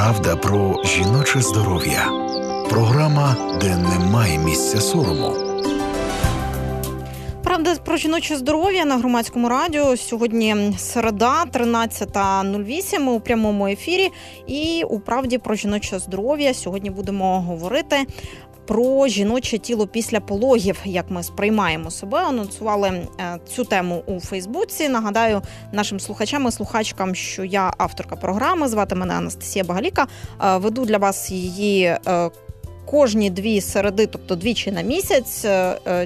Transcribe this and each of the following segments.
Правда про жіноче здоров'я. Програма, де немає місця сорому. Правда, про жіноче здоров'я на громадському радіо сьогодні середа, 13.08 Ми у прямому ефірі. І у правді про жіноче здоров'я сьогодні будемо говорити про жіноче тіло після пологів, як ми сприймаємо себе. Анонсували е, цю тему у Фейсбуці. Нагадаю нашим слухачам і слухачкам, що я авторка програми. Звати мене Анастасія Багаліка. Е, веду для вас її. Е, кожні дві середи, тобто двічі на місяць,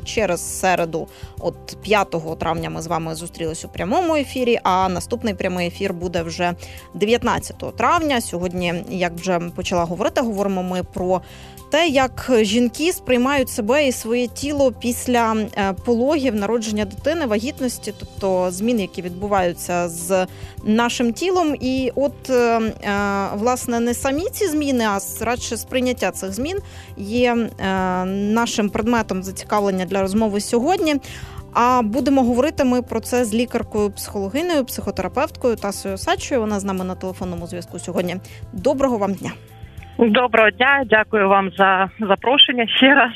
через середу, от 5 травня, ми з вами зустрілись у прямому ефірі. А наступний прямий ефір буде вже 19 травня. Сьогодні, як вже почала говорити, говоримо ми про те, як жінки сприймають себе і своє тіло після е, пологів, народження дитини, вагітності, тобто зміни, які відбуваються з нашим тілом. І от е, е, власне не самі ці зміни, а радше сприйняття цих змін є нашим предметом зацікавлення для розмови сьогодні. А будемо говорити ми про це з лікаркою, психологиною, психотерапевткою Тасою Сачою. Вона з нами на телефонному зв'язку сьогодні. Доброго вам дня. Доброго дня, дякую вам за запрошення ще раз.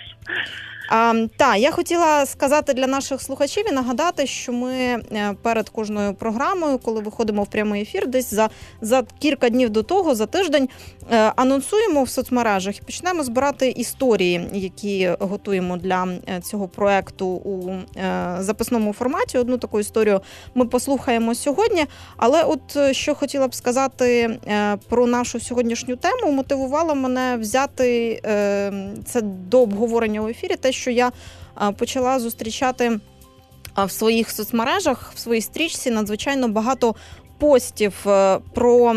А, Так, я хотіла сказати для наших слухачів і нагадати, що ми е, перед кожною програмою, коли виходимо в прямий ефір, десь за за кілька днів до того, за тиждень, е, анонсуємо в соцмережах і почнемо збирати історії, які готуємо для е, цього проекту у записному форматі. Одну таку історію ми послухаємо сьогодні. Але, от що хотіла б сказати про нашу сьогоднішню тему, мотивувала мене взяти це до обговорення у ефірі. Те, що я почала зустрічати в своїх соцмережах, в своїй стрічці надзвичайно багато постів е, про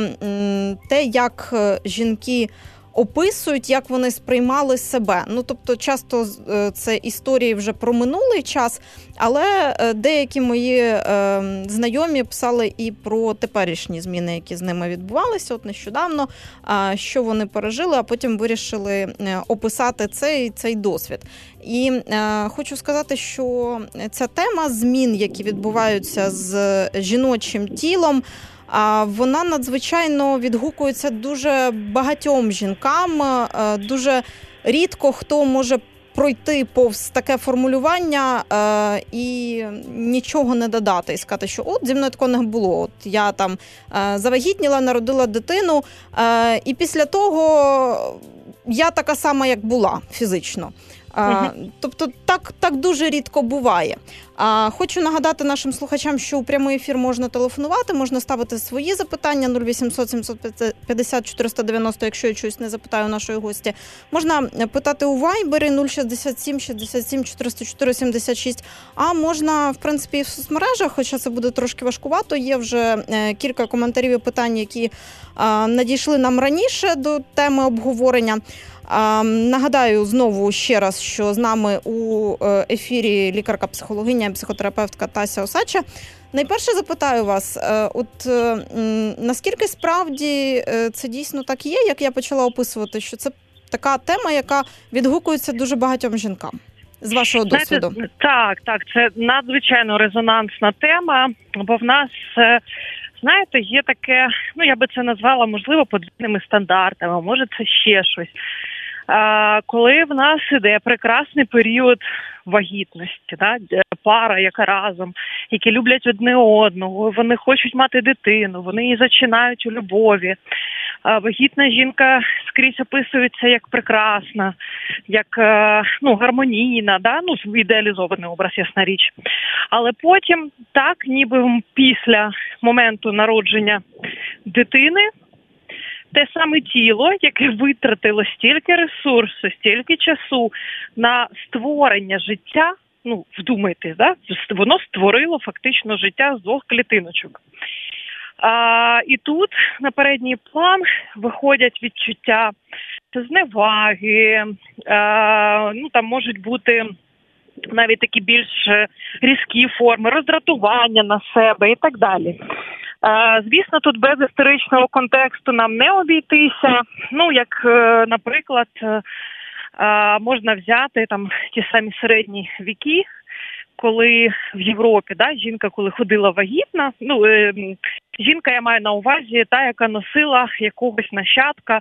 те, як е, жінки описують, як вони сприймали себе. Ну тобто, часто е, це історії вже про минулий час, але е, деякі мої е, знайомі писали і про теперішні зміни, які з ними відбувалися от нещодавно, що вони пережили, а потім вирішили описати цей цей досвід. І хочу сказати, що ця тема змін, які відбуваються з жіночим тілом. А вона надзвичайно відгукується дуже багатьом жінкам. Е, дуже рідко хто може пройти повз таке формулювання е, і нічого не додати і сказати, що от зі мною такого не було. От я там е, завагітніла, народила дитину, і після того я така сама, як була фізично. А, Тобто так так дуже рідко буває. Хочу нагадати нашим слухачам, що у прямий ефір можна телефонувати, можна ставити свої запитання 0800 750 490, якщо я щось не запитаю нашої гості. Можна питати у вайбері 067 67 404 76, А можна, в принципі, в соцмережах, хоча це буде трошки важкувато. Є вже е, кілька коментарів і питань, які надійшли нам раніше до теми обговорення. Нагадаю знову ще раз, що з нами у е, ефірі лікарка-психологиня, психотерапевтка Тася Осача. Найперше запитаю вас, е, от е, наскільки справді це дійсно так є, як я почала описувати, що це така тема, яка відгукується дуже багатьом жінкам з вашого досвіду? Знаєте, так, так, це надзвичайно резонансна тема, бо в нас. Знаєте, є таке, ну я би це назвала можливо подвійними стандартами, може це ще щось коли в нас іде прекрасний період вагітності, да, пара, яка разом, які люблять одне одного, вони хочуть мати дитину, вони її зачинають у любові. Вагітна жінка скрізь описується як прекрасна, як е, ну, гармонійна, да? ну, ідеалізований образ, ясна річ. Але потім, так, ніби після моменту народження дитини те саме тіло, яке витратило стільки ресурсу, стільки часу на створення життя. Ну, вдумайтесь, да? воно створило фактично життя з двох клітиночок. А, І тут на передній план виходять відчуття зневаги, а, ну там можуть бути навіть такі більш різкі форми, роздратування на себе і так далі. Звісно, тут без історичного контексту нам не обійтися. Ну, як, е, наприклад, е, можна взяти там ті самі середні віки, коли в Європі да, жінка, коли ходила вагітна, ну е, жінка я маю на увазі, та яка носила якогось нащадка,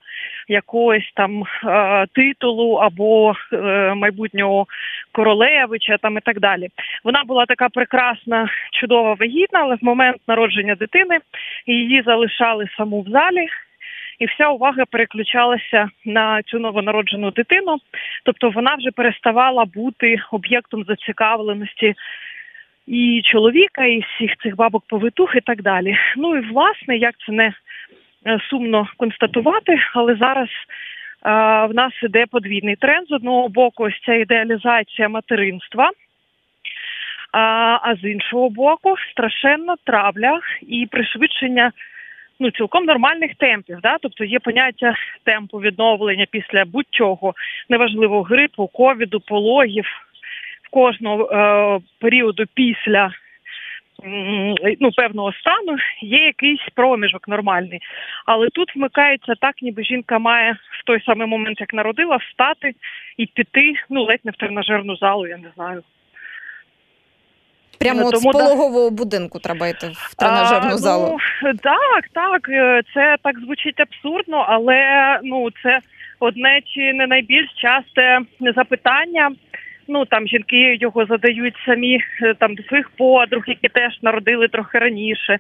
якогось там е, титулу або е, майбутнього королевича, там і так далі. Вона була така прекрасна, чудова вагітна, але в момент народження дитини її залишали саму в залі і вся увага переключалася на цю новонароджену дитину. Тобто вона вже переставала бути об'єктом зацікавленості. І чоловіка, і всіх цих бабок повитух, і так далі. Ну і власне, як це не е, сумно констатувати, але зараз а, в нас іде подвійний тренд з одного боку, ось ця ідеалізація материнства, а, а з іншого боку, страшенна травля і пришвидшення ну цілком нормальних темпів. Да? Тобто є поняття темпу відновлення після будь-чого, неважливо грипу, ковіду, пологів кожного е, періоду після. Ну, певного стану є якийсь проміжок нормальний, але тут вмикається так, ніби жінка має в той самий момент, як народила, встати і піти, ну ледь не в тренажерну залу, я не знаю. Прямо от з пологового будинку треба йти в тренажерну а, залу. Ну, Так, так, е, це так звучить абсурдно, але ну це одне чи не найбільш часте запитання. Ну там жінки його задають самі е, там до своїх подруг, які теж народили трохи раніше.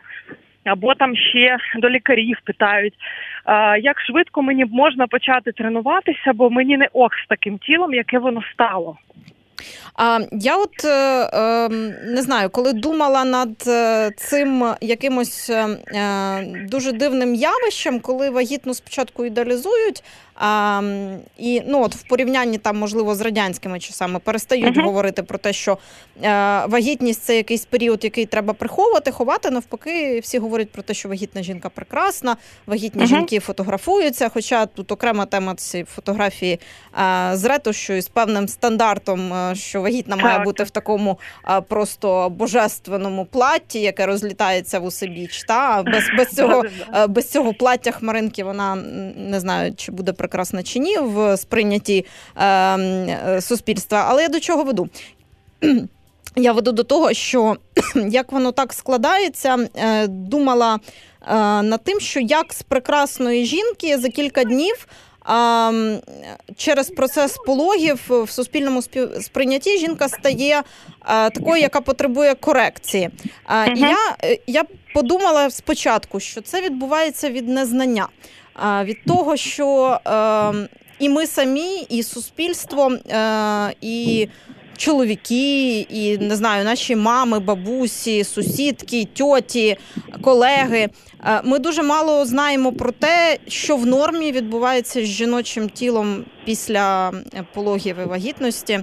Або там ще до лікарів питають, як швидко мені можна почати тренуватися, бо мені не ок з таким тілом, яке воно стало. А я от е, ем, не знаю, коли думала над е, цим якимось дуже дивним явищем, коли вагітну спочатку ідеалізують, а, І ну от в порівнянні там, можливо, з радянськими часами перестають uh-huh. говорити про те, що е, вагітність це якийсь період, який треба приховувати, ховати. Навпаки, всі говорять про те, що вагітна жінка прекрасна, вагітні uh-huh. жінки фотографуються. Хоча тут окрема тема ці фотографії е, з ретушою, з певним стандартом, е, що вагітна так. має бути в такому е, просто божественному платі, яке розлітається в усебіч. Та без без цього е, без цього плаття хмаринки вона не знаю, чи буде прекрасна прекрасна чи ні в сприйнятті ем, е, суспільства. Але я до чого веду? Я веду до того, що як воно так складається, е, думала е, над тим, що як з прекрасної жінки за кілька днів. А, через процес пологів в суспільному сприйнятті жінка стає а, такою, яка потребує корекції. Uh-huh. Я я подумала спочатку, що це відбувається від незнання від того, що ем, і ми самі, і суспільство, е, і чоловіки, і не знаю, наші мами, бабусі, сусідки, тьоті, колеги. Е, ми дуже мало знаємо про те, що в нормі відбувається з жіночим тілом після е, пологів і вагітності,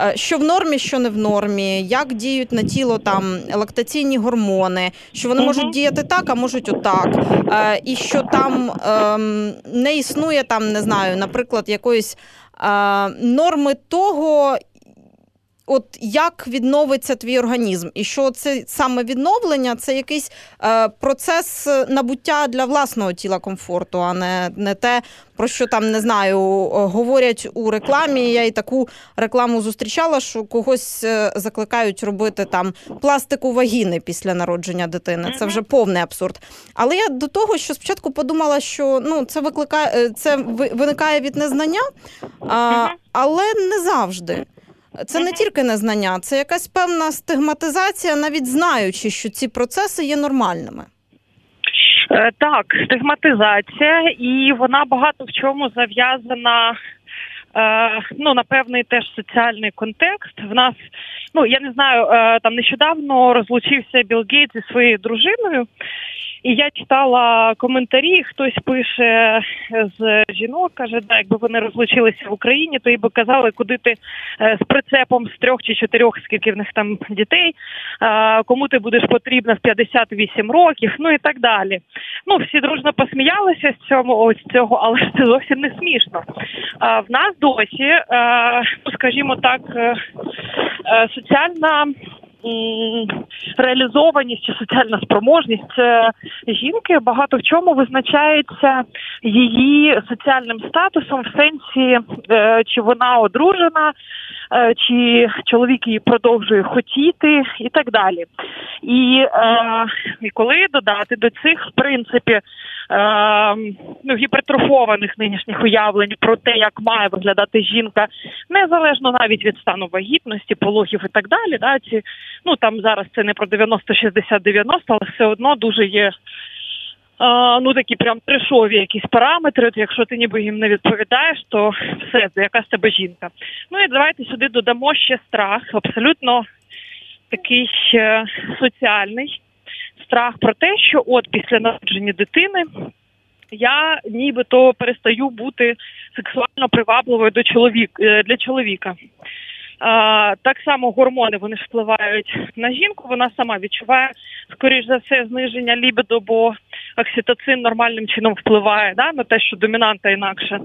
е, що в нормі, що не в нормі, як діють на тіло там лактаційні гормони, що вони можуть діяти так, а можуть отак, і що там ем, не існує там, не знаю, наприклад, якоїсь норми того, От як відновиться твій організм, і що це саме відновлення це якийсь е, процес набуття для власного тіла комфорту, а не не те, про що там не знаю, говорять у рекламі. Я і таку рекламу зустрічала, що когось е, закликають робити там пластику вагіни після народження дитини. Це вже повний абсурд. Але я до того, що спочатку подумала, що ну це викликає е, це виникає від незнання, а, але не завжди. Це не тільки незнання, це якась певна стигматизація, навіть знаючи, що ці процеси є нормальними. Е, так, стигматизація, і вона багато в чому зав'язана. Е, ну, на певний теж соціальний контекст. В нас, ну я не знаю, е, там нещодавно розлучився Білл Гейт зі своєю дружиною, і я читала коментарі. Хтось пише з жінок, каже, да, якби вони розлучилися в Україні, то їй би казали, куди ти е, з прицепом з трьох чи чотирьох, скільки в них там дітей, кому ти будеш потрібна в 58 років, ну і так далі. Ну всі дружно посміялися з цього, ось цього, але це зовсім не смішно. В нас досі, е, ну скажімо так, е, соціальна реалізованість чи соціальна спроможність жінки багато в чому визначається її соціальним статусом в сенсі, е, чи вона одружена, е, чи чоловік її продовжує хотіти, і так далі. І, е, і коли додати до цих в принципі ну, гіпертрофованих нинішніх уявлень про те, як має виглядати жінка, незалежно навіть від стану вагітності, пологів і так далі, да, ці ну там зараз це не про 90-60-90, але все одно дуже є. Ну, такі прям трешові якісь параметри. От Якщо ти ніби їм не відповідаєш, то все, яка з тебе жінка. Ну і давайте сюди додамо ще страх, абсолютно такий соціальний страх про те, що от після народження дитини я нібито перестаю бути сексуально привабливою до чоловік е, для чоловіка. А, Так само гормони вони впливають на жінку. Вона сама відчуває скоріш за все зниження лібідо, бо окситоцин нормальним чином впливає да, на те, що домінанта інакше.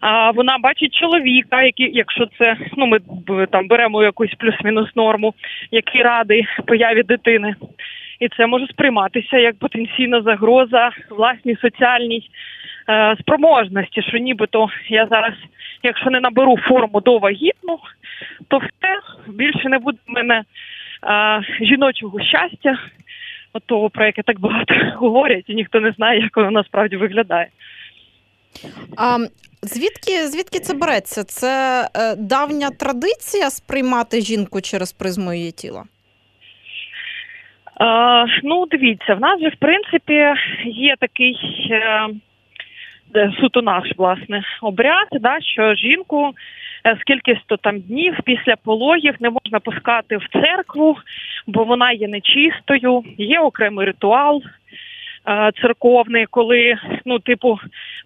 А вона бачить чоловіка, який, якщо це ну ми там беремо якусь плюс-мінус норму, який радий появі дитини. І це може сприйматися як потенційна загроза власній соціальній е, спроможності, що нібито я зараз, якщо не наберу форму до вагітну, то все більше не буде в мене а, жіночого щастя, того, про яке так багато говорять, і ніхто не знає, як воно насправді виглядає. А Звідки звідки це береться? Це е, давня традиція сприймати жінку через призму її тіла? Е, ну, дивіться, в нас же в принципі є такий е, суто наш власне обряд, да, що жінку Е, скільки то там днів після пологів не можна пускати в церкву, бо вона є нечистою. Є окремий ритуал е, церковний, коли ну, типу,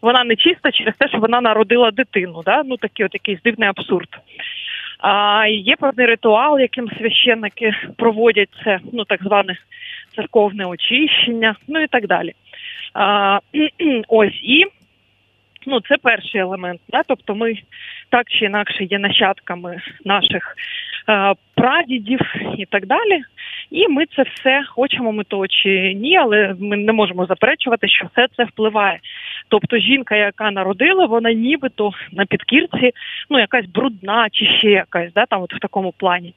вона нечиста через те, що вона народила дитину. Да? Ну такий от якийсь дивний абсурд. А є певний ритуал, яким священники проводять це, ну так зване церковне очищення, ну і так далі. А, Ось і Ну, це перший елемент. Да? Тобто ми так чи інакше є нащадками наших е, прадідів і так далі. І ми це все хочемо ми то чи ні, але ми не можемо заперечувати, що все це впливає. Тобто жінка, яка народила, вона нібито на підкірці, ну якась брудна чи ще якась, да, там от в такому плані.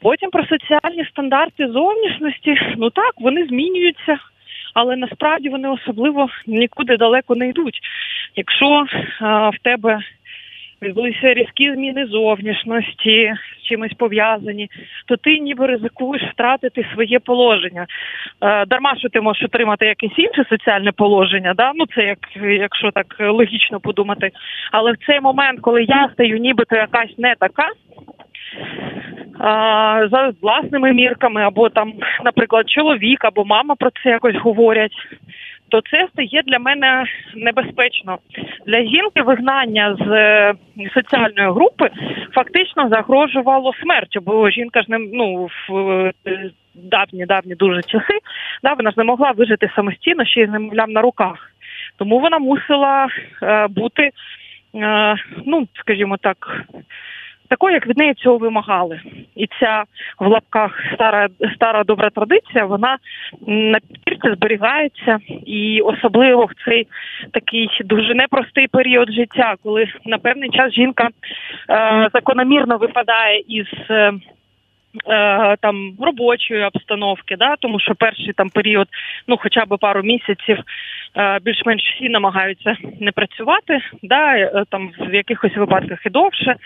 Потім про соціальні стандарти зовнішності, ну так, вони змінюються але насправді вони особливо нікуди далеко не йдуть. Якщо а, в тебе відбулися різкі зміни зовнішності з чимось пов'язані, то ти ніби ризикуєш втратити своє положення. Е, дарма що ти можеш отримати якесь інше соціальне положення, да? ну це як якщо так логічно подумати. Але в цей момент, коли я стаю нібито якась не така, за власними мірками, або там, наприклад, чоловік або мама про це якось говорять. То це стає для мене небезпечно для жінки. Вигнання з е, соціальної групи фактично загрожувало смертю, бо жінка ж не ну в е, давні давні дуже часи, да вона ж не могла вижити самостійно ще й немовлям на руках. Тому вона мусила е, бути, ну скажімо так, такою, як від неї цього вимагали. І ця в лапках стара стара добра традиція, вона на підпірці зберігається, і особливо в цей такий дуже непростий період життя, коли на певний час жінка е, закономірно випадає із. Е, Е, там робочої обстановки, да, тому що перший там період, ну хоча б пару місяців, більш-менш всі намагаються не працювати, да, е, там в якихось випадках і довше,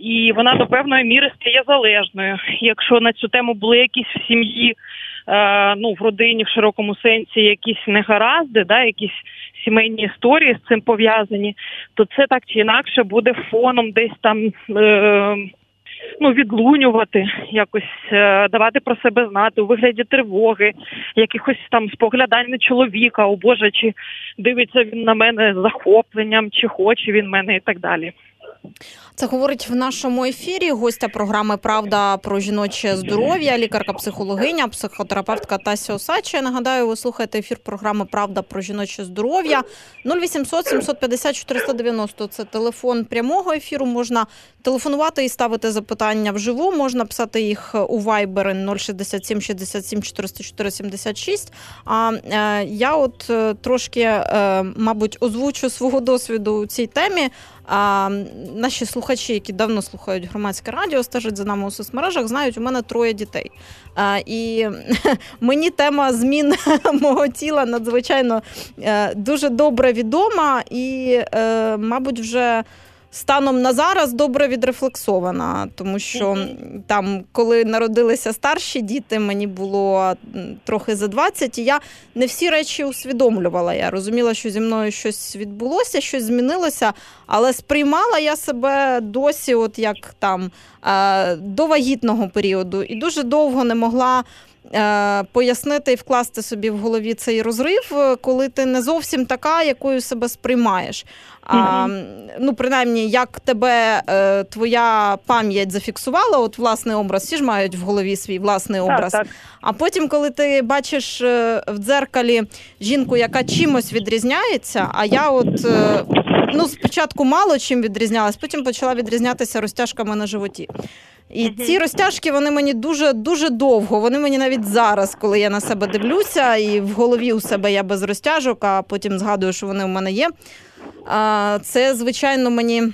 і вона до певної міри стає залежною. Якщо на цю тему були якісь в сім'ї, ну в родині в широкому сенсі якісь негаразди, да, якісь сімейні історії з цим пов'язані, то це так чи інакше буде фоном десь там ну відлунювати, якось е, давати про себе знати у вигляді тривоги, якихось там споглядань на чоловіка, о Боже, чи дивиться він на мене з захопленням, чи хоче він мене, і так далі. Це говорить в нашому ефірі гостя програми Правда про жіноче здоров'я, лікарка-психологиня, психотерапевтка Тася Осача. Я нагадаю, ви слухаєте ефір програми Правда про жіноче здоров'я 0800 750 490 – Це телефон прямого ефіру. Можна телефонувати і ставити запитання вживу. Можна писати їх у Viber 067 67 404 76. А е, я от е, трошки, е, мабуть, озвучу свого досвіду у цій темі. А, Наші слухачі, які давно слухають громадське радіо, стежать за нами у соцмережах, знають, у мене троє дітей. А, І мені тема змін мого тіла надзвичайно дуже добре відома і, мабуть, вже станом на зараз добре відрефлексована, тому що там, коли народилися старші діти, мені було трохи за 20, і я не всі речі усвідомлювала. Я розуміла, що зі мною щось відбулося, щось змінилося, але сприймала я себе досі, от як там е, до вагітного періоду, і дуже довго не могла. Е, пояснити і вкласти собі в голові цей розрив, е, коли ти не зовсім така, якою себе сприймаєш. А, Ну, принаймні, як тебе е, твоя пам'ять зафіксувала, от власний образ, всі ж мають в голові свій власний образ. Так. А потім, коли ти бачиш в дзеркалі жінку, яка чимось відрізняється, а я от е, ну, спочатку мало чим відрізнялась, потім почала відрізнятися розтяжками на животі. І uh-huh. ці розтяжки вони мені дуже дуже довго. Вони мені навіть зараз, коли я на себе дивлюся, і в голові у себе я без розтяжок, а потім згадую, що вони в мене є. Це, звичайно, мені.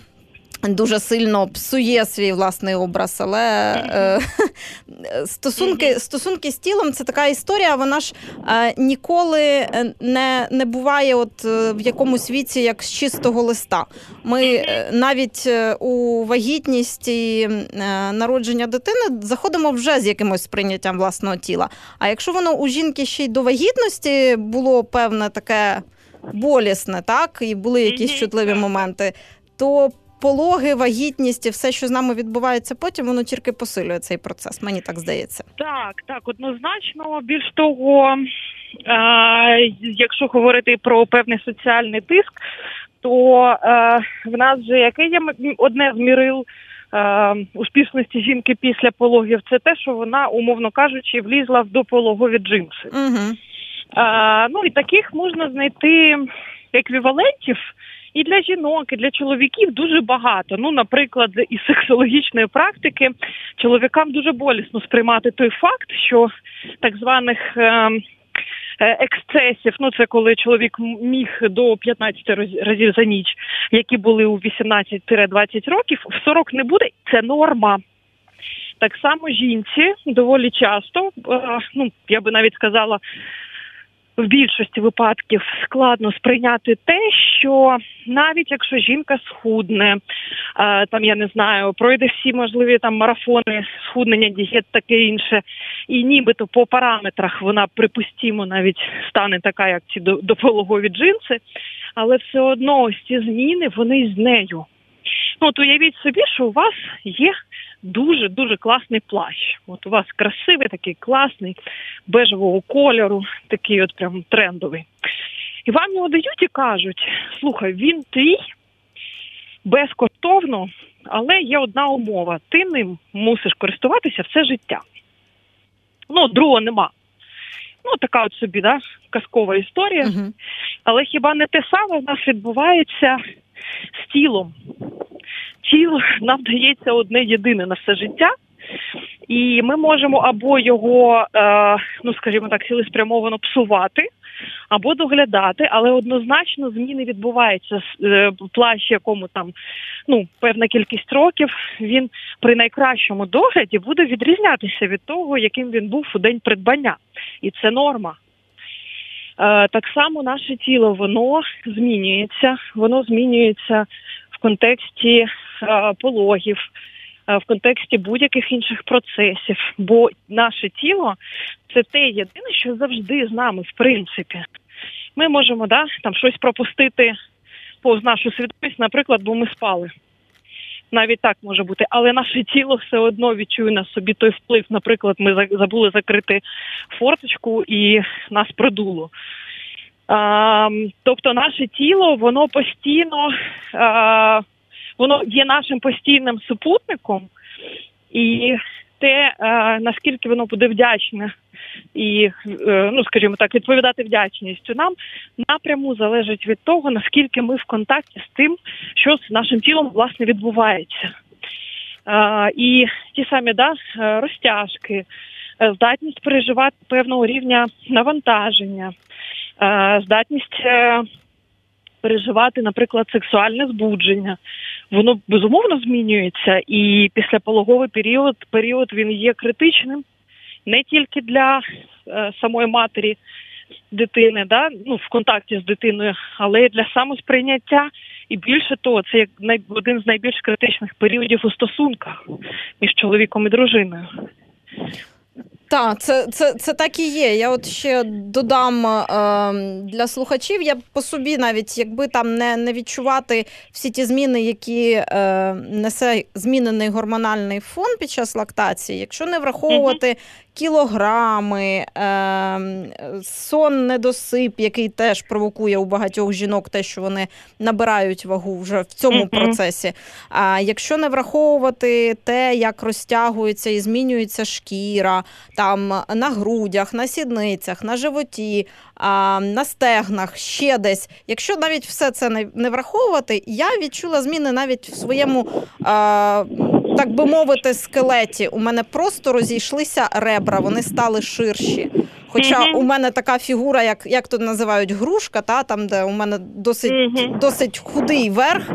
Дуже сильно псує свій власний образ, але е, стосунки стосунки з тілом це така історія. Вона ж е, ніколи не не буває, от е, в якомусь віці, як з чистого листа. Ми е, навіть е, у вагітність і е, народження дитини заходимо вже з якимось сприйняттям власного тіла. А якщо воно у жінки ще й до вагітності було певне таке болісне, так і були якісь чутливі моменти, то пологи, вагітність і все, що з нами відбувається потім, воно тільки посилює цей процес. Мені так здається. Так, так, однозначно. Більш того, е- якщо говорити про певний соціальний тиск, то е- в нас вже яке є одне з мірил. Е, успішності жінки після пологів це те, що вона, умовно кажучи, влізла в допологові джинси. Угу. А, Ну і таких можна знайти еквівалентів. І для жінок, і для чоловіків дуже багато. Ну, наприклад, із сексологічної практики чоловікам дуже болісно сприймати той факт, що так званих ем, е, ексцесів, ну це коли чоловік міг до 15 разів за ніч, які були у 18-20 років, в 40 не буде. Це норма. Так само жінці доволі часто, е, ну я би навіть сказала в більшості випадків складно сприйняти те, що навіть якщо жінка схудне, е, там я не знаю, пройде всі можливі там марафони, схуднення, дієт, таке інше, і нібито по параметрах вона припустімо навіть стане така, як ці допологові джинси, але все одно ці зміни вони з нею. Ну, от уявіть собі, що у вас є дуже дуже класний плащ. От у вас красивий, такий класний, бежевого кольору, такий от прям трендовий. І вам його дають і кажуть: слухай, він твій безкоштовно, але є одна умова: ти ним мусиш користуватися все життя. Ну, другого нема. Ну, така от собі, да, казкова історія. Uh-huh. Але хіба не те саме в нас відбувається з тілом? Тіл нам дається одне єдине на все життя. І ми можемо або його, е, ну скажімо так, цілеспрямовано псувати, або доглядати, але однозначно зміни відбуваються е, плащ, якому там ну певна кількість років він при найкращому догляді буде відрізнятися від того, яким він був у день придбання, і це норма. Е, так само наше тіло воно змінюється, воно змінюється в контексті пологів, е, в контексті будь-яких інших процесів. Бо наше тіло це те єдине, що завжди з нами, в принципі. Ми можемо да, там щось пропустити повз нашу свідомість, наприклад, бо ми спали. Навіть так може бути, але наше тіло все одно відчує на собі той вплив. Наприклад, ми забули закрити форточку і нас продуло. А, Тобто, наше тіло воно постійно а, воно є нашим постійним супутником, і те, е, наскільки воно буде вдячне і, е, ну скажімо так, відповідати вдячністю нам напряму залежить від того, наскільки ми в контакті з тим, що з нашим тілом власне відбувається. Е, і ті самі да, розтяжки, здатність переживати певного рівня навантаження, здатність переживати, наприклад, сексуальне збудження. Воно безумовно змінюється, і післяпологовий період період він є критичним не тільки для е, самої матері дитини, да ну в контакті з дитиною, але й для самосприйняття. І більше того, це як най, один з найбільш критичних періодів у стосунках між чоловіком і дружиною. Так, це це, це так і є. Я от ще додам е, для слухачів. Я по собі, навіть якби там не не відчувати всі ті зміни, які е, несе змінений гормональний фон під час лактації, якщо не враховувати кілограми, ем, сон недосип, який теж провокує у багатьох жінок те, що вони набирають вагу вже в цьому mm-hmm. процесі. А якщо не враховувати те, як розтягується і змінюється шкіра, там на грудях, на сідницях, на животі, на стегнах, ще десь. Якщо навіть все це не враховувати, я відчула зміни навіть в своєму так би мовити, скелеті. У мене просто розійшлися ребра, вони стали ширші. Хоча mm-hmm. у мене така фігура, як як тут називають грушка, та там, де у мене досить mm-hmm. досить худий верх,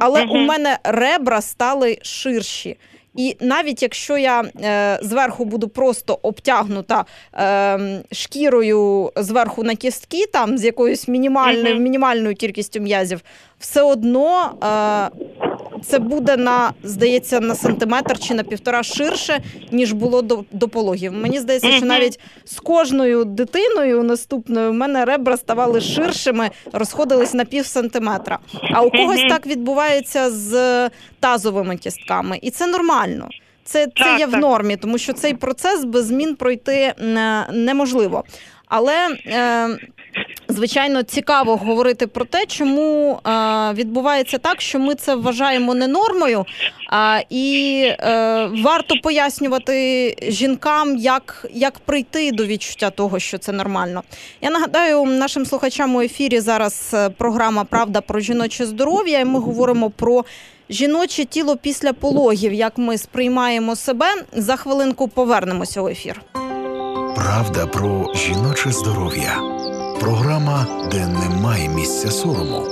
але mm-hmm. у мене ребра стали ширші. І навіть якщо я е, зверху буду просто обтягнута е, шкірою зверху на кістки, там з якоюсь мінімальною мінімальною кількістю м'язів, все одно е, це буде на здається на сантиметр чи на півтора ширше, ніж було до до пологів. Мені здається, що навіть з кожною дитиною наступною в мене ребра ставали ширшими, розходились на пів сантиметра. А у когось так відбувається з тазовими кістками, і це нормально. Це це є в нормі, тому що цей процес без змін пройти неможливо. Але е, звичайно цікаво говорити про те, чому е, відбувається так, що ми це вважаємо не нормою, і е, варто пояснювати жінкам, як як прийти до відчуття того, що це нормально. Я нагадаю нашим слухачам у ефірі зараз е, програма Правда про жіноче здоров'я. і Ми говоримо про. Жіноче тіло після пологів, як ми сприймаємо себе за хвилинку повернемося у ефір. Правда про жіноче здоров'я. Програма, де немає місця сорому.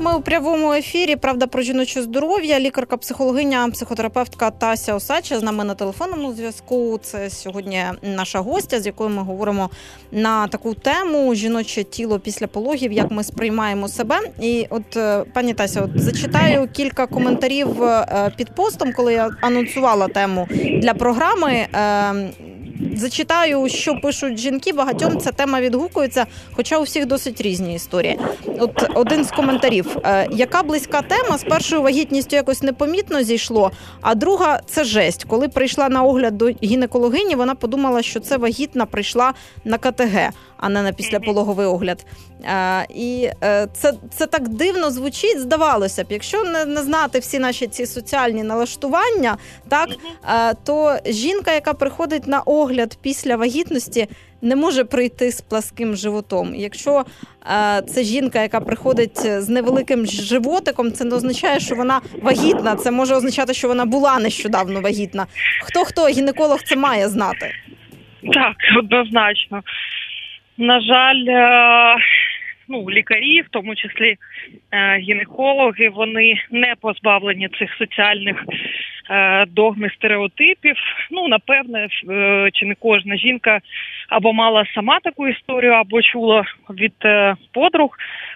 Ми у прямому ефірі. Правда про жіноче здоров'я. Лікарка, психологиня, психотерапевтка Тася Осача з нами на телефонному зв'язку. Це сьогодні наша гостя, з якою ми говоримо на таку тему жіноче тіло після пологів, як ми сприймаємо себе. І от е, пані Тася, от зачитаю кілька коментарів е, під постом, коли я анонсувала тему для програми. Зачитаю, що пишуть жінки. Багатьом ця тема відгукується, хоча у всіх досить різні історії. От один з коментарів: е, яка близька тема з першою вагітністю якось непомітно зійшло, а друга це жесть. Коли прийшла на огляд до гінекологині, вона подумала, що це вагітна прийшла на КТГ а не на післяпологовий огляд. А, І е, це це так дивно звучить, здавалося б, якщо не, не знати всі наші ці соціальні налаштування, так а, то жінка, яка приходить на огляд після вагітності, не може прийти з пласким животом. Якщо е, це жінка, яка приходить з невеликим животиком, це не означає, що вона вагітна. Це може означати, що вона була нещодавно вагітна. Хто хто гінеколог це має знати? Так, однозначно. На жаль, е, ну лікарі, в тому числі е, гінекологи, вони не позбавлені цих соціальних е, догм і стереотипів. Ну напевне, чи не кожна жінка або мала сама таку історію, або чула від подруг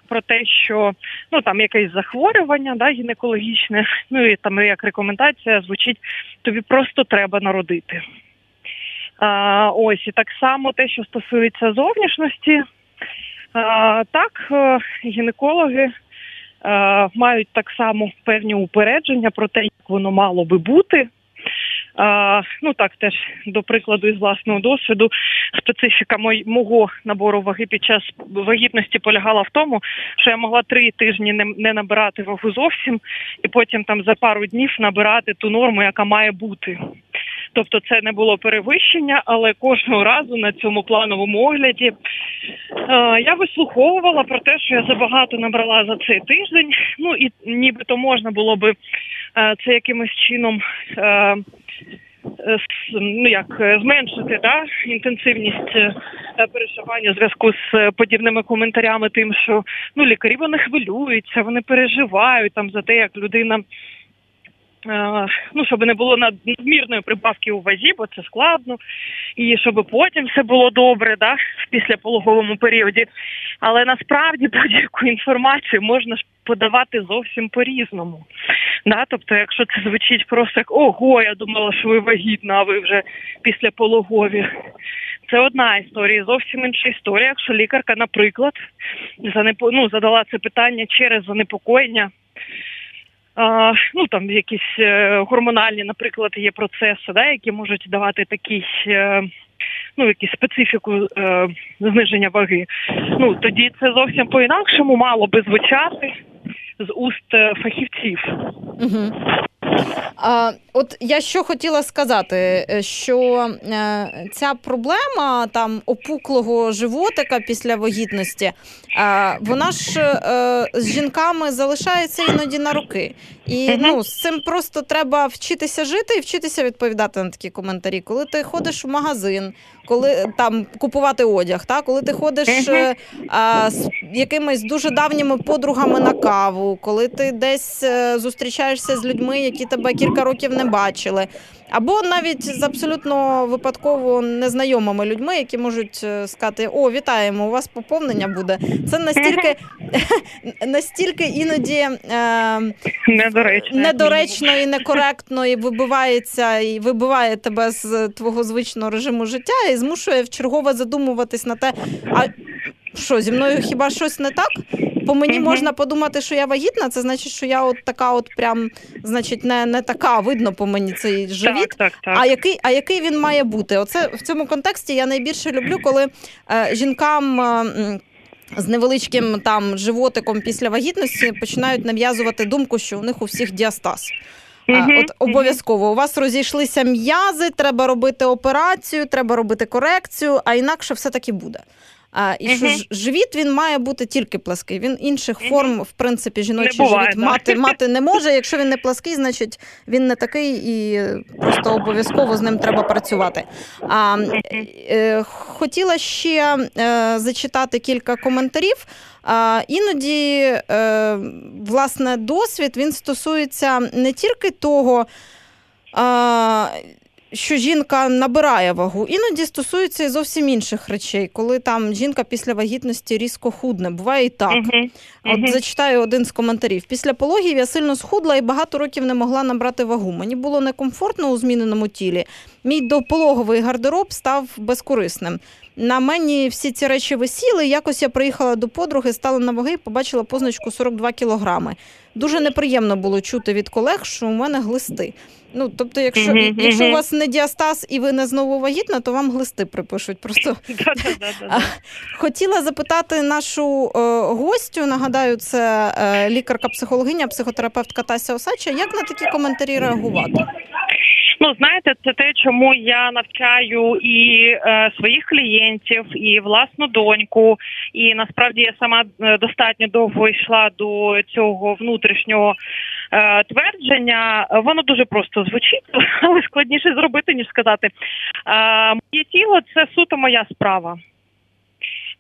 про те, що ну там якесь захворювання, да, гінекологічне, ну і там як рекомендація звучить: тобі просто треба народити. А, Ось і так само те, що стосується зовнішності, а, так е, гінекологи а, мають так само певні упередження про те, як воно мало би бути. Ну так теж до прикладу із власного досвіду, специфіка мого набору ваги під час вагітності полягала в тому, що я могла три тижні не не набирати вагу зовсім, і потім там за пару днів набирати ту норму, яка має бути. Тобто це не було перевищення, але кожного разу на цьому плановому огляді е, я вислуховувала про те, що я забагато набрала за цей тиждень. Ну і нібито можна було би е, це якимось чином. Е, ну як зменшити да інтенсивність перешивання в зв'язку з подібними коментарями, тим, що ну лікарі вони хвилюються, вони переживають там за те, як людина ну, щоб не було надмірної прибавки у вазі, бо це складно, і щоб потім все було добре, да, в післяпологовому періоді. Але насправді будь-яку інформацію можна ж подавати зовсім по-різному. Да? Тобто, якщо це звучить просто як ого, я думала, що ви вагітна, а ви вже післяпологові. Це одна історія, зовсім інша історія. Якщо лікарка, наприклад, занепо... ну, задала це питання через занепокоєння ну там якісь е, гормональні, наприклад, є процеси, да, які можуть давати такий. Е, ну, якісь специфіку е, зниження ваги. Ну тоді це зовсім по інакшому мало би звучати з уст е, фахівців. Угу. А, От я що хотіла сказати, е, що е, ця проблема там опуклого животика після вагітності, е, вона ж з жінками залишається іноді на роки. І ну, з цим просто треба вчитися жити і вчитися відповідати на такі коментарі. Коли ти ходиш в магазин, коли там купувати одяг, та коли ти ходиш а, з якимись дуже давніми подругами на каву, коли ти десь зустрічаєшся з людьми, які тебе кілька років не бачили. Або навіть з абсолютно випадково незнайомими людьми, які можуть е, сказати: О, вітаємо! У вас поповнення буде. Це настільки настільки іноді е, недоречно. недоречно і некоректно, і вибивається, і вибиває тебе з твого звичного режиму життя, і змушує в чергове задумуватись на те, а що зі мною хіба щось не так? По мені можна подумати, що я вагітна, це значить, що я от така, от прям, значить, не не така, видно по мені цей живіт. Так, так, так. А який а який він має бути? Оце в цьому контексті я найбільше люблю, коли е, жінкам. Е, з невеличким там животиком після вагітності починають нав'язувати думку, що у них у всіх діастаз. Mm-hmm. От обов'язково у вас розійшлися м'язи, треба робити операцію, треба робити корекцію, а інакше все таки буде. А, І що ж живіт він має бути тільки плаский. Він інших форм, в принципі, жіночий буває, живіт мати мати не може. Якщо він не плаский, значить він не такий і просто обов'язково з ним треба працювати. А, е, Хотіла ще е, зачитати кілька коментарів. А, Іноді, е, власне, досвід він стосується не тільки того. Що жінка набирає вагу, іноді стосується і зовсім інших речей, коли там жінка після вагітності різко худне. Буває і так. Uh-huh. От uh-huh. зачитаю один з коментарів. Після пологів я сильно схудла і багато років не могла набрати вагу. Мені було некомфортно у зміненому тілі. Мій допологовий гардероб став безкорисним. На мені всі ці речі висіли. Якось я приїхала до подруги, стала на ваги і побачила позначку 42 кілограми. Дуже неприємно було чути від колег, що у мене глисти. Ну, тобто, якщо якщо у вас не діастаз і ви не знову вагітна, то вам глисти припишуть. Просто хотіла запитати нашу е, гостю. Нагадаю, це е, лікарка-психологиня, психотерапевтка Тася Осача. Як на такі коментарі реагувати? Ну, знаєте, це те, чому я навчаю і е, своїх клієнтів, і власну доньку. І насправді я сама е, достатньо довго йшла до цього внутрішнього е, твердження. Воно дуже просто звучить, але складніше зробити ніж сказати. Е, моє тіло це суто моя справа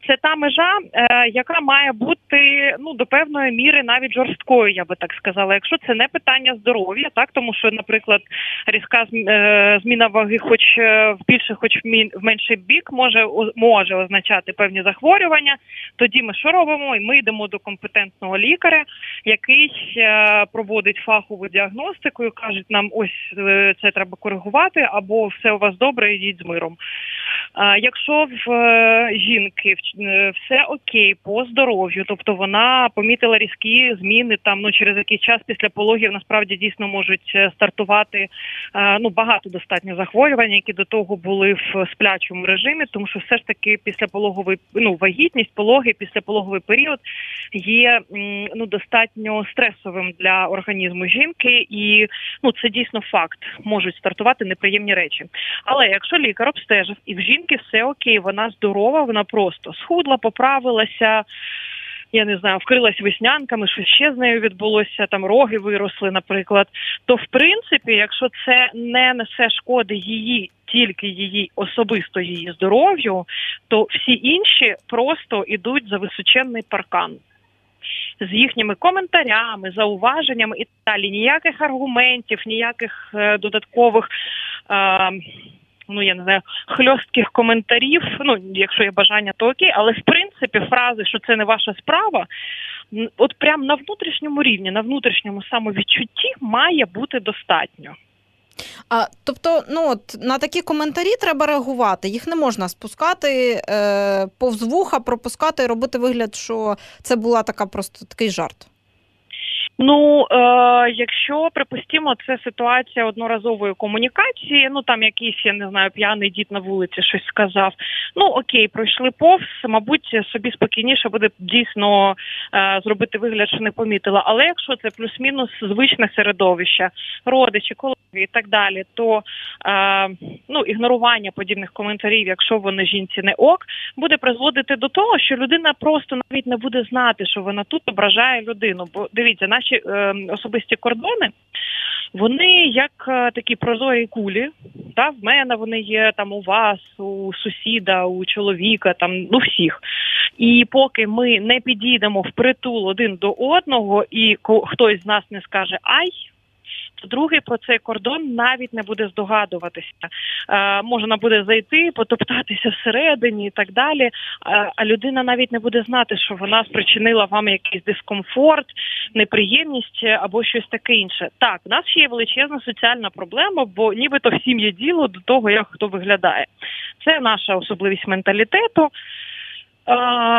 це та межа, е, яка має бути ну до певної міри навіть жорсткою, я би так сказала. Якщо це не питання здоров'я, так тому що, наприклад, різка е, зміна ваги, хоч е, в більше, хоч в менший бік, може може означати певні захворювання. Тоді ми що робимо? І ми йдемо до компетентного лікаря, який проводить фахову діагностику і кажуть нам, ось це треба коригувати, або все у вас добре, йдіть з миром. Якщо в е, жінки е, все окей по здоров'ю, тобто вона помітила різкі зміни там ну через якийсь час після пологів насправді дійсно можуть е, стартувати ну багато достатньо захворювань, які до того були в сплячому режимі, тому що все ж таки після пологовий ну вагітність, пологи після пологовий період є ну достатньо стресовим для організму жінки, і ну це дійсно факт, можуть стартувати неприємні речі. Але якщо лікар обстежив і в жінки все окей, вона здорова, вона просто схудла, поправилася. Я не знаю, вкрилась веснянками, що ще з нею відбулося, там роги виросли, наприклад. То в принципі, якщо це не несе шкоди її, тільки її особисто її здоров'ю, то всі інші просто йдуть за височенний паркан з їхніми коментарями, зауваженнями і далі. Ніяких аргументів, ніяких е, додаткових. Е, Ну, я не знаю, хльостких коментарів. Ну, якщо є бажання, то окей, але в принципі фрази, що це не ваша справа, от прямо на внутрішньому рівні, на внутрішньому самовідчутті має бути достатньо. А, Тобто, ну от на такі коментарі треба реагувати. Їх не можна спускати е, повз вуха, пропускати і робити вигляд, що це була така просто такий жарт. Ну, е, якщо припустимо, це ситуація одноразової комунікації, ну там якийсь, я не знаю, п'яний дід на вулиці щось сказав. Ну окей, пройшли повз, мабуть, собі спокійніше буде дійсно е, зробити вигляд, що не помітила. Але якщо це плюс-мінус звичне середовище, родичі, колеги і так далі, то е, ну ігнорування подібних коментарів, якщо вони жінці не ок, буде призводити до того, що людина просто навіть не буде знати, що вона тут ображає людину. Бо дивіться, наші е, особисті кордони. Вони як е, такі прозорі кулі, та в мене вони є там у вас, у сусіда, у чоловіка, там ну всіх. І поки ми не підійдемо в притул один до одного, і хтось з нас не скаже Ай, другий про цей кордон навіть не буде здогадуватися. Е, можна буде зайти, потоптатися всередині і так далі. Е, а людина навіть не буде знати, що вона спричинила вам якийсь дискомфорт, неприємність або щось таке інше. Так, в нас ще є величезна соціальна проблема, бо нібито всім є діло до того, як хто виглядає. Це наша особливість менталітету.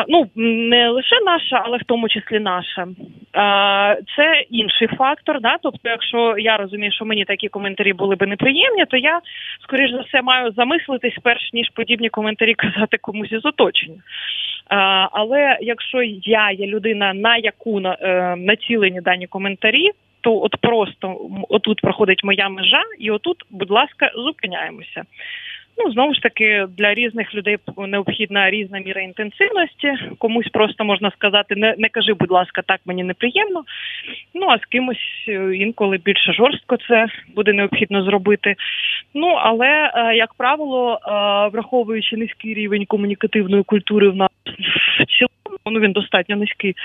Ну не лише наша, але в тому числі наша. А, Це інший фактор. Да? Тобто, якщо я розумію, що мені такі коментарі були би неприємні, то я скоріш за все маю замислитись, перш ніж подібні коментарі казати комусь із оточення. А, Але якщо я є людина, на яку на, е, націлені дані коментарі, то от просто отут проходить моя межа, і отут, будь ласка, зупиняємося. Ну, знову ж таки, для різних людей необхідна різна міра інтенсивності. Комусь просто можна сказати, не не кажи, будь ласка, так мені неприємно. Ну а з кимось е, інколи більше жорстко це буде необхідно зробити. Ну але е, як правило, е, враховуючи низький рівень комунікативної культури в нас в цілому, ну він достатньо низький,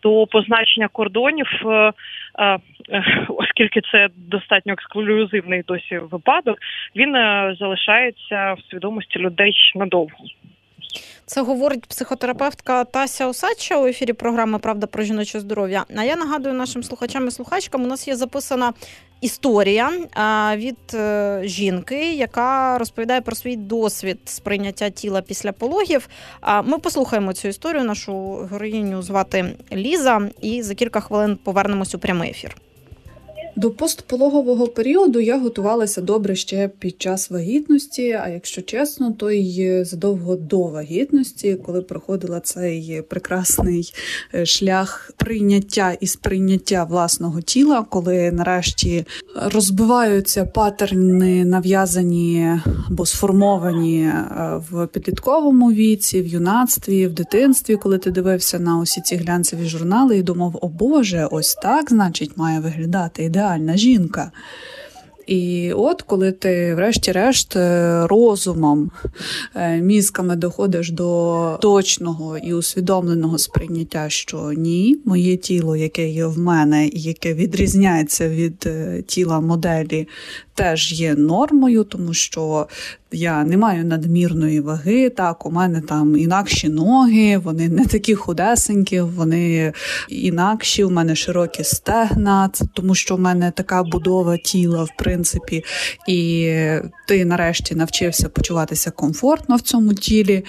то позначення кордонів, оскільки це достатньо ексклюзивний досі випадок, він залишається в свідомості людей надовго. Це говорить психотерапевтка Тася Осадча у ефірі програми Правда про жіноче здоров'я. А я нагадую нашим слухачам і слухачкам, у нас є записана історія від е, жінки, яка розповідає про свій досвід сприйняття тіла після пологів. Ми послухаємо цю історію. Нашу героїню звати Ліза, і за кілька хвилин повернемось у прямий ефір. До постпологового періоду я готувалася добре ще під час вагітності, а якщо чесно, то й задовго до вагітності, коли проходила цей прекрасний е, шлях прийняття і сприйняття власного тіла, коли нарешті розбиваються патерни, нав'язані або сформовані е, в підлітковому віці, в юнацтві, в дитинстві, коли ти дивився на усі ці глянцеві журнали і думав, о Боже, ось так, значить, має виглядати ідеально ідеальна жінка. І от коли ти, врешті-решт, е, розумом, е, мізками доходиш до точного і усвідомленого сприйняття, що ні, моє тіло, яке є в мене, і яке відрізняється від е, тіла моделі, теж є нормою, тому що я не маю надмірної ваги, так, у мене там інакші ноги, вони не такі худесенькі, вони інакші, у мене широкі стегна, тому що в мене така будова тіла, в принципі, і ти нарешті навчився почуватися комфортно в цьому тілі.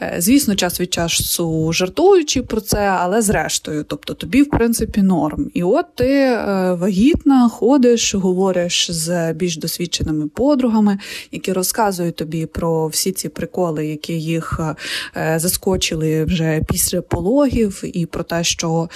Е, звісно, час від часу жартуючи про це, але зрештою, тобто тобі, в принципі, норм. І от ти е, вагітна, ходиш, говориш з більш досвідченими подругами, які розказують тобі про всі ці приколи, які їх е, заскочили вже після пологів, і про те, що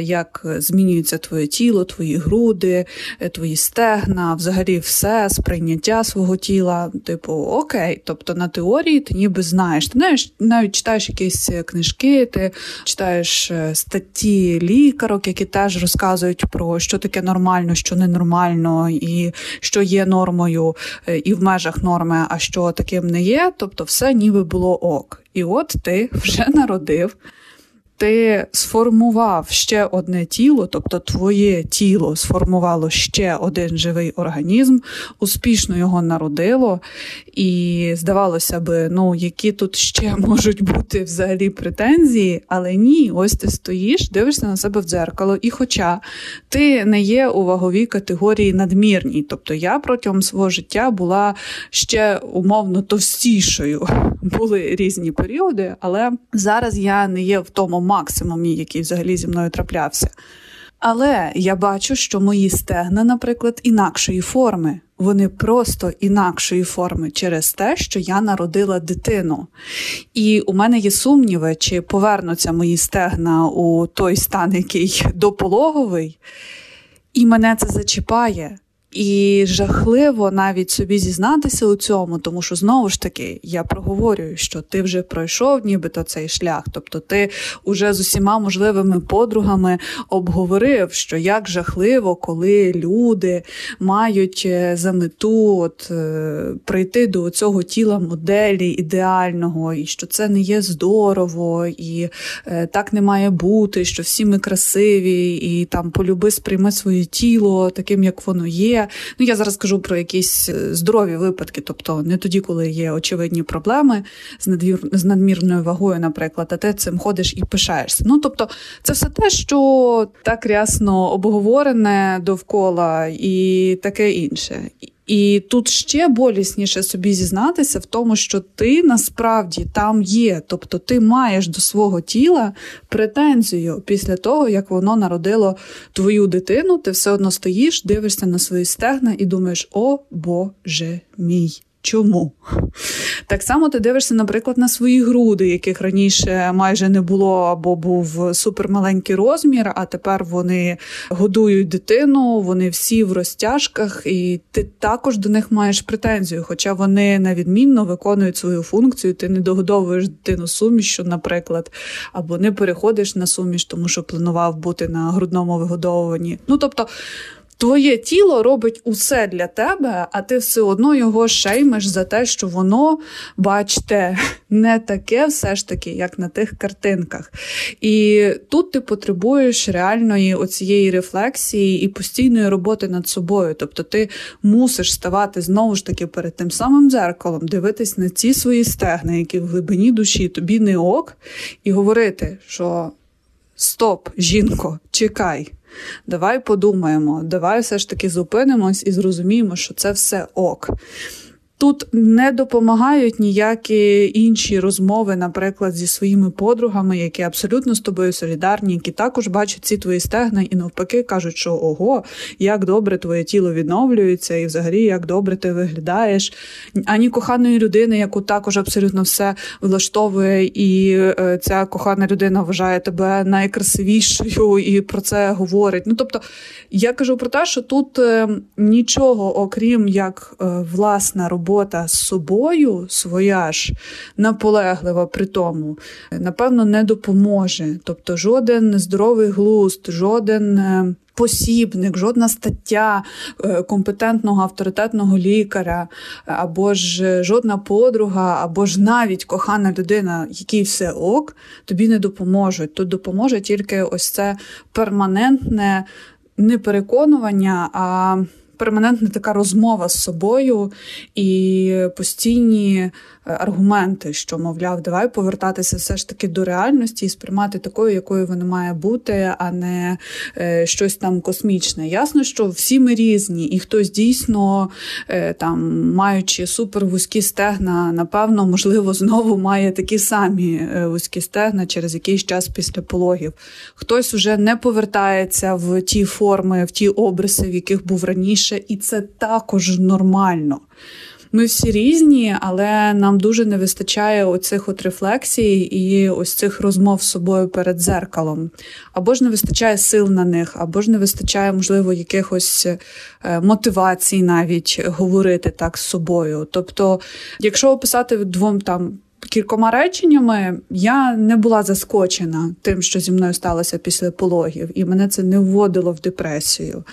як змінюється твоє тіло, твої груди, твої стегна, взагалі все сприйняття свого тіла. Типу, окей, тобто на теорії ти ніби знаєш. Ти навіть, навіть читаєш якісь книжки, ти читаєш е, статті лікарок, які теж розказують про що таке нормально, що ненормально, і що є нормою, е, і в межах норми, а що таким не є. Тобто, все ніби було ок. І от ти вже народив ти сформував ще одне тіло, тобто твоє тіло сформувало ще один живий організм, успішно його народило, і здавалося би, ну які тут ще можуть бути взагалі претензії, але ні, ось ти стоїш, дивишся на себе в дзеркало, і хоча ти не є у ваговій категорії надмірній, тобто я протягом свого життя була ще умовно товстішою. Були різні періоди, але зараз я не є в тому максимумі, який взагалі зі мною траплявся. Але я бачу, що мої стегна, наприклад, інакшої форми. Вони просто інакшої форми через те, що я народила дитину. І у мене є сумніви, чи повернуться мої стегна у той стан, який допологовий, і мене це зачіпає. І жахливо навіть собі зізнатися у цьому, тому що знову ж таки я проговорюю, що ти вже пройшов нібито цей шлях, тобто ти уже з усіма можливими подругами обговорив, що як жахливо, коли люди мають е, за мету от, е, прийти до цього тіла моделі ідеального, і що це не є здорово, і е, так не має бути, що всі ми красиві, і там полюби сприйми своє тіло таким, як воно є. Ну я зараз кажу про якісь е, здорові випадки, тобто не тоді, коли є очевидні проблеми з надвір з надмірною вагою, наприклад, а ти цим ходиш і пишаєшся. Ну тобто, це все те, що так рясно обговорене довкола і таке інше. І тут ще болісніше собі зізнатися в тому, що ти насправді там є, тобто ти маєш до свого тіла претензію після того, як воно народило твою дитину, ти все одно стоїш, дивишся на свої стегна і думаєш, о Боже мій. Чому? Так само ти дивишся, наприклад, на свої груди, яких раніше майже не було, або був супермаленький розмір, а тепер вони годують дитину, вони всі в розтяжках, і ти також до них маєш претензію, хоча вони невідмінно виконують свою функцію, ти не догодовуєш дитину сумішю, наприклад, або не переходиш на суміш, тому що планував бути на грудному вигодовуванні. Ну тобто. Твоє тіло робить усе для тебе, а ти все одно його шеймиш за те, що воно, бачте, не таке все ж таки, як на тих картинках. І тут ти потребуєш реальної оцієї рефлексії і постійної роботи над собою. Тобто ти мусиш ставати знову ж таки перед тим самим дзеркалом, дивитись на ці свої стегна, які в глибині душі тобі не ок, і говорити, що стоп, жінко, чекай. Давай подумаємо, давай все ж таки зупинимось і зрозуміємо, що це все ок. Тут не допомагають ніякі інші розмови, наприклад, зі своїми подругами, які абсолютно з тобою солідарні, які також бачать ці твої стегна і навпаки кажуть, що ого, як добре твоє тіло відновлюється, і взагалі як добре ти виглядаєш. Ані коханої людини, яку також абсолютно все влаштовує, і е, ця кохана людина вважає тебе найкрасивішою і про це говорить. Ну тобто я кажу про те, що тут е, нічого, окрім як е, власна робота робота з собою своя ж наполеглива при тому, напевно, не допоможе. Тобто, жоден здоровий глузд, жоден. Е, посібник, жодна стаття е, компетентного авторитетного лікаря, або ж жодна подруга, або ж навіть кохана людина, якій все ок, тобі не допоможуть. Тут допоможе тільки ось це перманентне не переконування, а перманентна така розмова з собою і постійні е, аргументи, що, мовляв, давай повертатися все ж таки до реальності і сприймати такою, якою вона має бути, а не е, щось там космічне. Ясно, що всі ми різні, і хтось дійсно, е, там, маючи супер вузькі стегна, напевно, можливо, знову має такі самі вузькі стегна через якийсь час після пологів. Хтось уже не повертається в ті форми, в ті обриси, в яких був раніше, і це також нормально. Ми всі різні, але нам дуже не вистачає оцих от рефлексій і ось цих розмов з собою перед дзеркалом. Або ж не вистачає сил на них, або ж не вистачає, можливо, якихось е, мотивацій навіть говорити так з собою. Тобто, якщо описати двом там кількома реченнями я не була заскочена тим, що зі мною сталося після пологів, і мене це не вводило в депресію.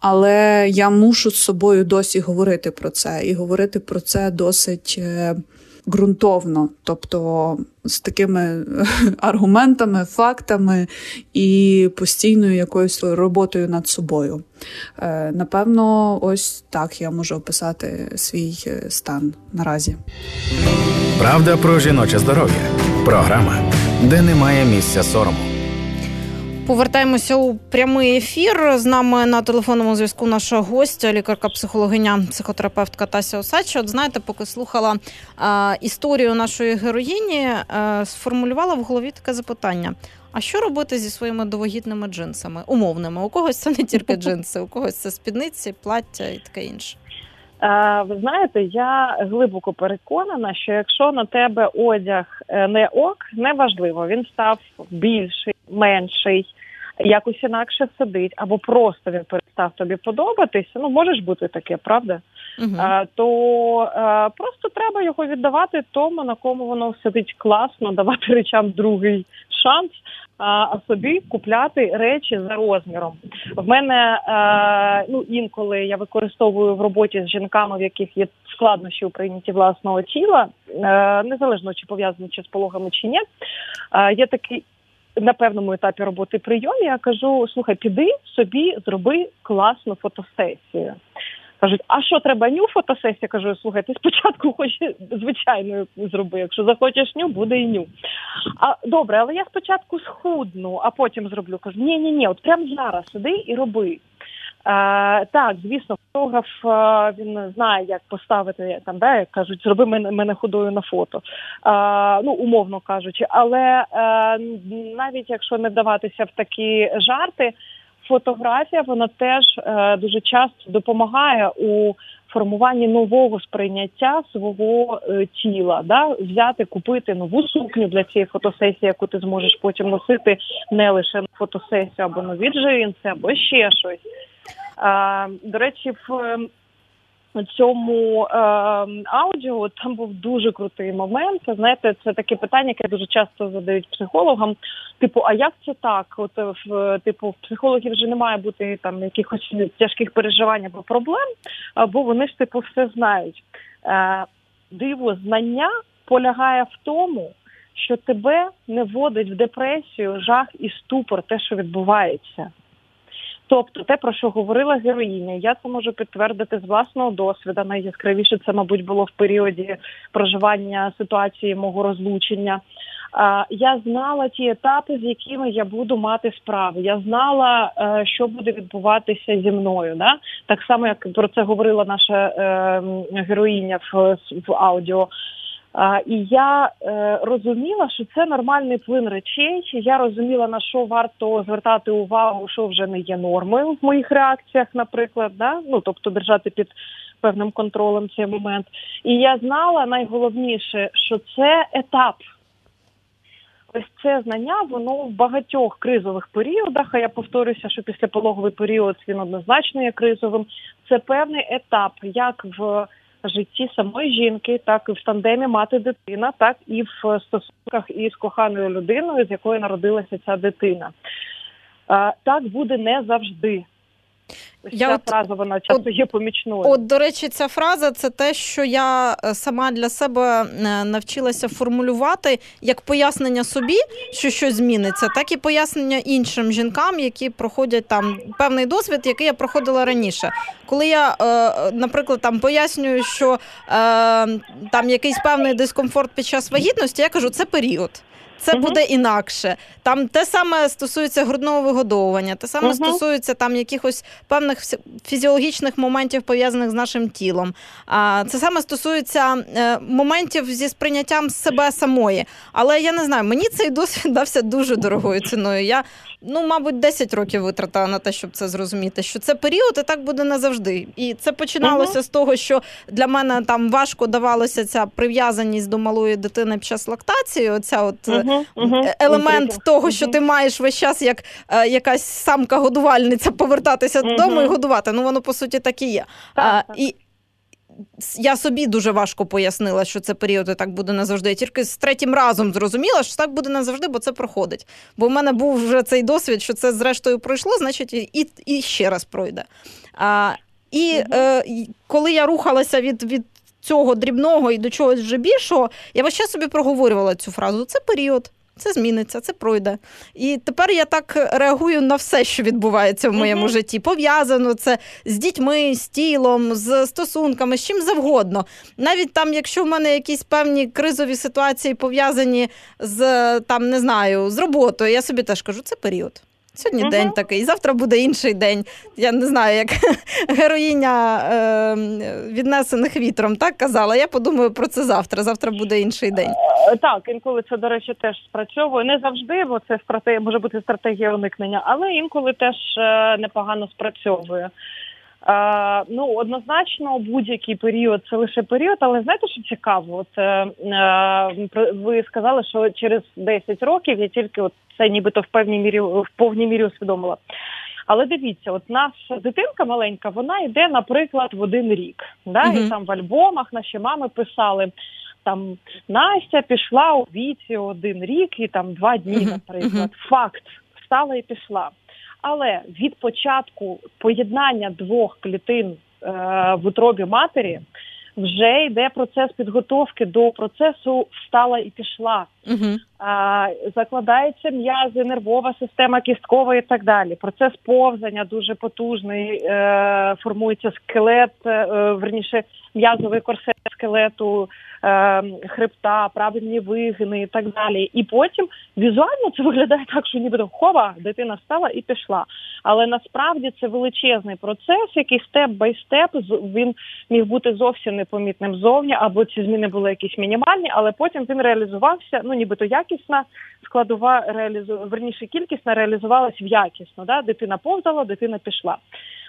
Але я мушу з собою досі говорити про це і говорити про це досить. Ґрунтовно, тобто з такими аргументами, фактами і постійною якоюсь роботою над собою. Е, напевно, ось так я можу описати свій е, стан наразі. Правда про жіноче здоров'я. Програма, де немає місця сорому. Повертаємося у прямий ефір. З нами на телефонному зв'язку наша гостя, лікарка, психологиня, психотерапевтка Тася Осадча. От знаєте, поки слухала а, історію нашої героїні, а, сформулювала в голові таке запитання: а що робити зі своїми довогітними джинсами? Умовними? У когось це не тільки джинси, у когось це спідниці, плаття і таке інше. Ви знаєте, я глибоко переконана, що якщо на тебе одяг е, не ок, неважливо, він став більший, менший, якось інакше сидить, або просто він перестав тобі подобатися. Ну може ж бути таке, правда? Угу. А, То а, просто треба його віддавати тому, на кому воно сидить класно, давати речам другий шанс, а собі купляти речі за розміром. В мене а, ну інколи я використовую в роботі з жінками, в яких є складнощі у прийнятті власного тіла, а, незалежно чи пов'язані чи з пологами чи ні. А, Є такий на певному етапі роботи прийом я кажу: слухай, піди собі, зроби класну фотосесію. Кажуть, а що треба ню фотосесія? Кажу, слухай, ти спочатку хоч звичайною зроби. Якщо захочеш ню, буде і ню. А добре, але я спочатку схудну, а потім зроблю. Кажу, ні, ні, ні, от прямо зараз сиди і роби. Е, Так, звісно, фотограф е, він знає, як поставити там, як кажуть, зроби мене мене худою на фото. Е, ну, умовно кажучи, але е, навіть якщо не вдаватися в такі жарти, фотографія вона теж е, дуже часто допомагає у формуванні нового сприйняття свого тіла, да взяти, купити нову сукню для цієї фотосесії, яку ти зможеш потім носити не лише на фотосесію або нові джинси, або ще щось. До речі, в цьому е, аудіо там був дуже крутий момент. Знаєте, це таке питання, яке дуже часто задають психологам. Типу, а як це так? От в типу в психологів вже не має бути там якихось тяжких переживань або проблем, бо вони ж типу все знають. Е, Диво знання полягає в тому, що тебе не вводить в депресію, жах і ступор, те, що відбувається. Тобто, те, про що говорила героїня, я це можу підтвердити з власного досвіду. Найяскравіше це, мабуть, було в періоді проживання ситуації мого розлучення. Я знала ті етапи, з якими я буду мати справи. Я знала, е, що буде відбуватися зі мною. Да? Так само, як про це говорила наша е, героїня в, в аудіо. І я е, розуміла, що це нормальний плин речей. Я розуміла, на що варто звертати увагу, що вже не є нормою в моїх реакціях, наприклад, да? ну тобто держати під певним контролем цей момент. І я знала найголовніше, що це етап. Ось це знання, воно в багатьох кризових періодах. А я повторюся, що після пологовий період він однозначно є кризовим. Це певний етап, як в житті самої жінки, так і в тандемі мати дитина, так і в стосунках із коханою людиною, з якої народилася ця дитина. Так буде не завжди. Ось я ця от, фраза вона часто от, є помічною. От, до речі, ця фраза це те, що я е, сама для себе е, навчилася формулювати як пояснення собі, що щось зміниться, так і пояснення іншим жінкам, які проходять там певний досвід, який я проходила раніше. Коли я, е, наприклад, там пояснюю, що там якийсь певний дискомфорт під час вагітності, я кажу, це період це буде інакше. Там те саме стосується грудного вигодовування, те саме стосується там якихось певних фізіологічних моментів пов'язаних з нашим тілом. А це саме стосується е, моментів зі сприйняттям себе самої. Але я не знаю, мені цей досвід дався дуже дорогою ціною. Я ну, мабуть, 10 років витратила на те, щоб це зрозуміти. Що це період, і так буде назавжди. І це починалося uh-huh. з того, що для мене там важко давалося ця прив'язаність до малої дитини під час лактації. Оця от uh-huh. Uh-huh. елемент того, що ти маєш весь час як е, якась самка годувальниця повертатися додому і годувати. Ну воно по суті так і є. Так, а, І я собі дуже важко пояснила, що це період і так буде назавжди. Я тільки з третім разом зрозуміла, що так буде назавжди, бо це проходить. Бо в мене був вже цей досвід, що це зрештою пройшло, значить, і і ще раз пройде. А, І угу. е, коли я рухалася від від цього дрібного і до чогось вже більшого, я весь час собі проговорювала цю фразу: це період. Це зміниться, це пройде. І тепер я так реагую на все, що відбувається в моєму mm-hmm. житті. Пов'язано це з дітьми, з тілом, з стосунками, з чим завгодно. Навіть там, якщо в мене якісь певні кризові ситуації пов'язані з там, не знаю, з роботою, я собі теж кажу, це період. Сьогодні uh день такий, завтра буде інший день. Я не знаю, як героїня е, віднесених вітром так казала. Я подумаю про це завтра. Завтра буде інший день. Е, так, інколи це, до речі, теж спрацьовує. Не завжди, бо це стратегія може бути стратегія уникнення, але інколи теж е, непогано спрацьовує. Е, ну, однозначно, будь-який період це лише період, але знаєте, що цікаво? От е, е ви сказали, що через 10 років я тільки от це нібито в певній мірі в повній мірі усвідомила. Але дивіться, от наша дитинка маленька, вона йде, наприклад, в один рік. Да? uh І там в альбомах наші мами писали. Там Настя пішла у віці один рік і там два дні, наприклад. Факт встала і пішла. Але від початку поєднання двох клітин е, в утробі матері вже йде процес підготовки до процесу встала і пішла. Uh А, Закладається м'язи, нервова система кісткова і так далі. Процес повзання дуже потужний, е, формується скелет, е, верніше м'язовий корсет скелету, е, хребта, правильні вигини і так далі. І потім візуально це виглядає так, що ніби хова, дитина стала і пішла. Але насправді це величезний процес, який степ бай степ він міг бути зовсім непомітним зовні, або ці зміни були якісь мінімальні, але потім він реалізувався, ну нібито якісна складова реалізу... верніше кількісна реалізувалась в якісно. Да? Дитина повзала, дитина пішла.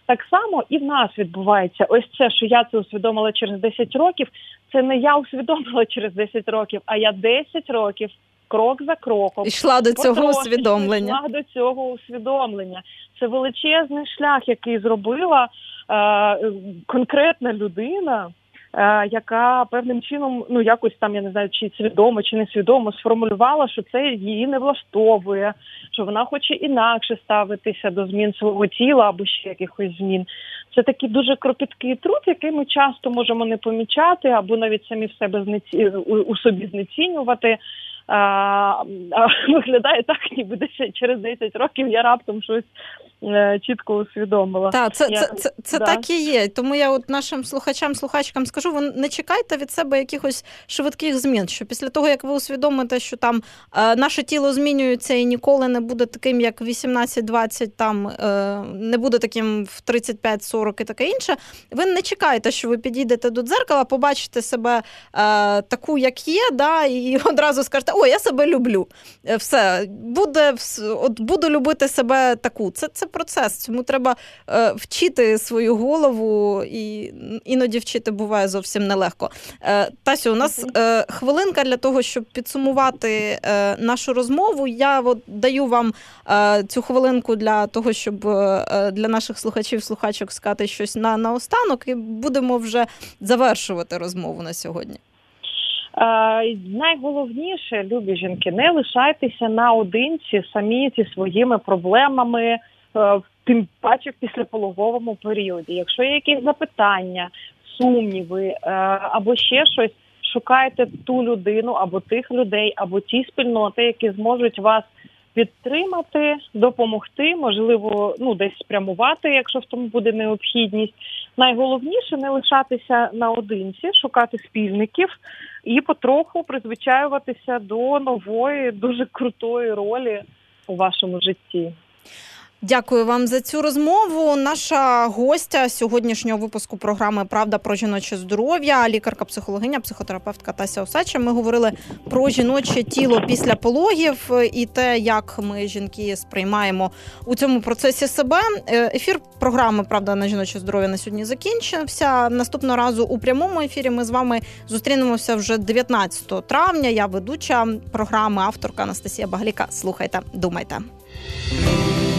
Так само і в нас відбувається ось це, що я це усвідомила через 10 років. Це не я усвідомила через 10 років, а я 10 років. Крок за кроком йшла до цього усвідомлення. Йшла до цього усвідомлення. Це величезний шлях, який зробила е, конкретна людина. Е, яка певним чином, ну якось там я не знаю, чи свідомо чи несвідомо сформулювала, що це її не влаштовує, що вона хоче інакше ставитися до змін свого тіла або ще якихось змін. Це такий дуже кропіткий труд, який ми часто можемо не помічати, або навіть самі в себе знеці... у собі знецінювати а, а виглядає так, ніби десь через 10 років я раптом щось е, чітко усвідомила. Так, це я, це, це, це да. так і є. Тому я от нашим слухачам, слухачкам скажу: ви не чекайте від себе якихось швидких змін. Що після того, як ви усвідомите, що там е, наше тіло змінюється і ніколи не буде таким, як 18-20, там е, не буде таким в 35-40 і таке інше. Ви не чекаєте, що ви підійдете до дзеркала, побачите себе е, таку, як є, да, і одразу скажете о, я себе люблю. Е, все, буде, от буду любити себе таку. Це це процес. Цьому треба е, вчити свою голову, і іноді вчити буває зовсім нелегко. Е, Тасю, у нас е, хвилинка для того, щоб підсумувати е, нашу розмову. Я от даю вам е, цю хвилинку для того, щоб для наших слухачів, слухачок сказати щось на, на останок, і будемо вже завершувати розмову на сьогодні. Найголовніше, любі жінки, не лишайтеся наодинці самі зі своїми проблемами, е, тим паче в післяпологовому періоді. Якщо є якісь запитання, сумніви е, або ще щось, шукайте ту людину або тих людей, або ті спільноти, які зможуть вас підтримати, допомогти, можливо, ну десь спрямувати, якщо в тому буде необхідність. Найголовніше не лишатися наодинці, шукати спільників і потроху призвичаюватися до нової, дуже крутої ролі у вашому житті. Дякую вам за цю розмову. Наша гостя сьогоднішнього випуску програми Правда про жіноче здоров'я, лікарка, психологиня, психотерапевтка Тася Осача. Ми говорили про жіноче тіло після пологів і те, як ми жінки сприймаємо у цьому процесі себе. Е, ефір програми Правда на жіноче здоров'я на сьогодні закінчився. Наступного разу у прямому ефірі ми з вами зустрінемося вже 19 травня. Я ведуча програми, авторка Анастасія Багаліка. Слухайте, думайте.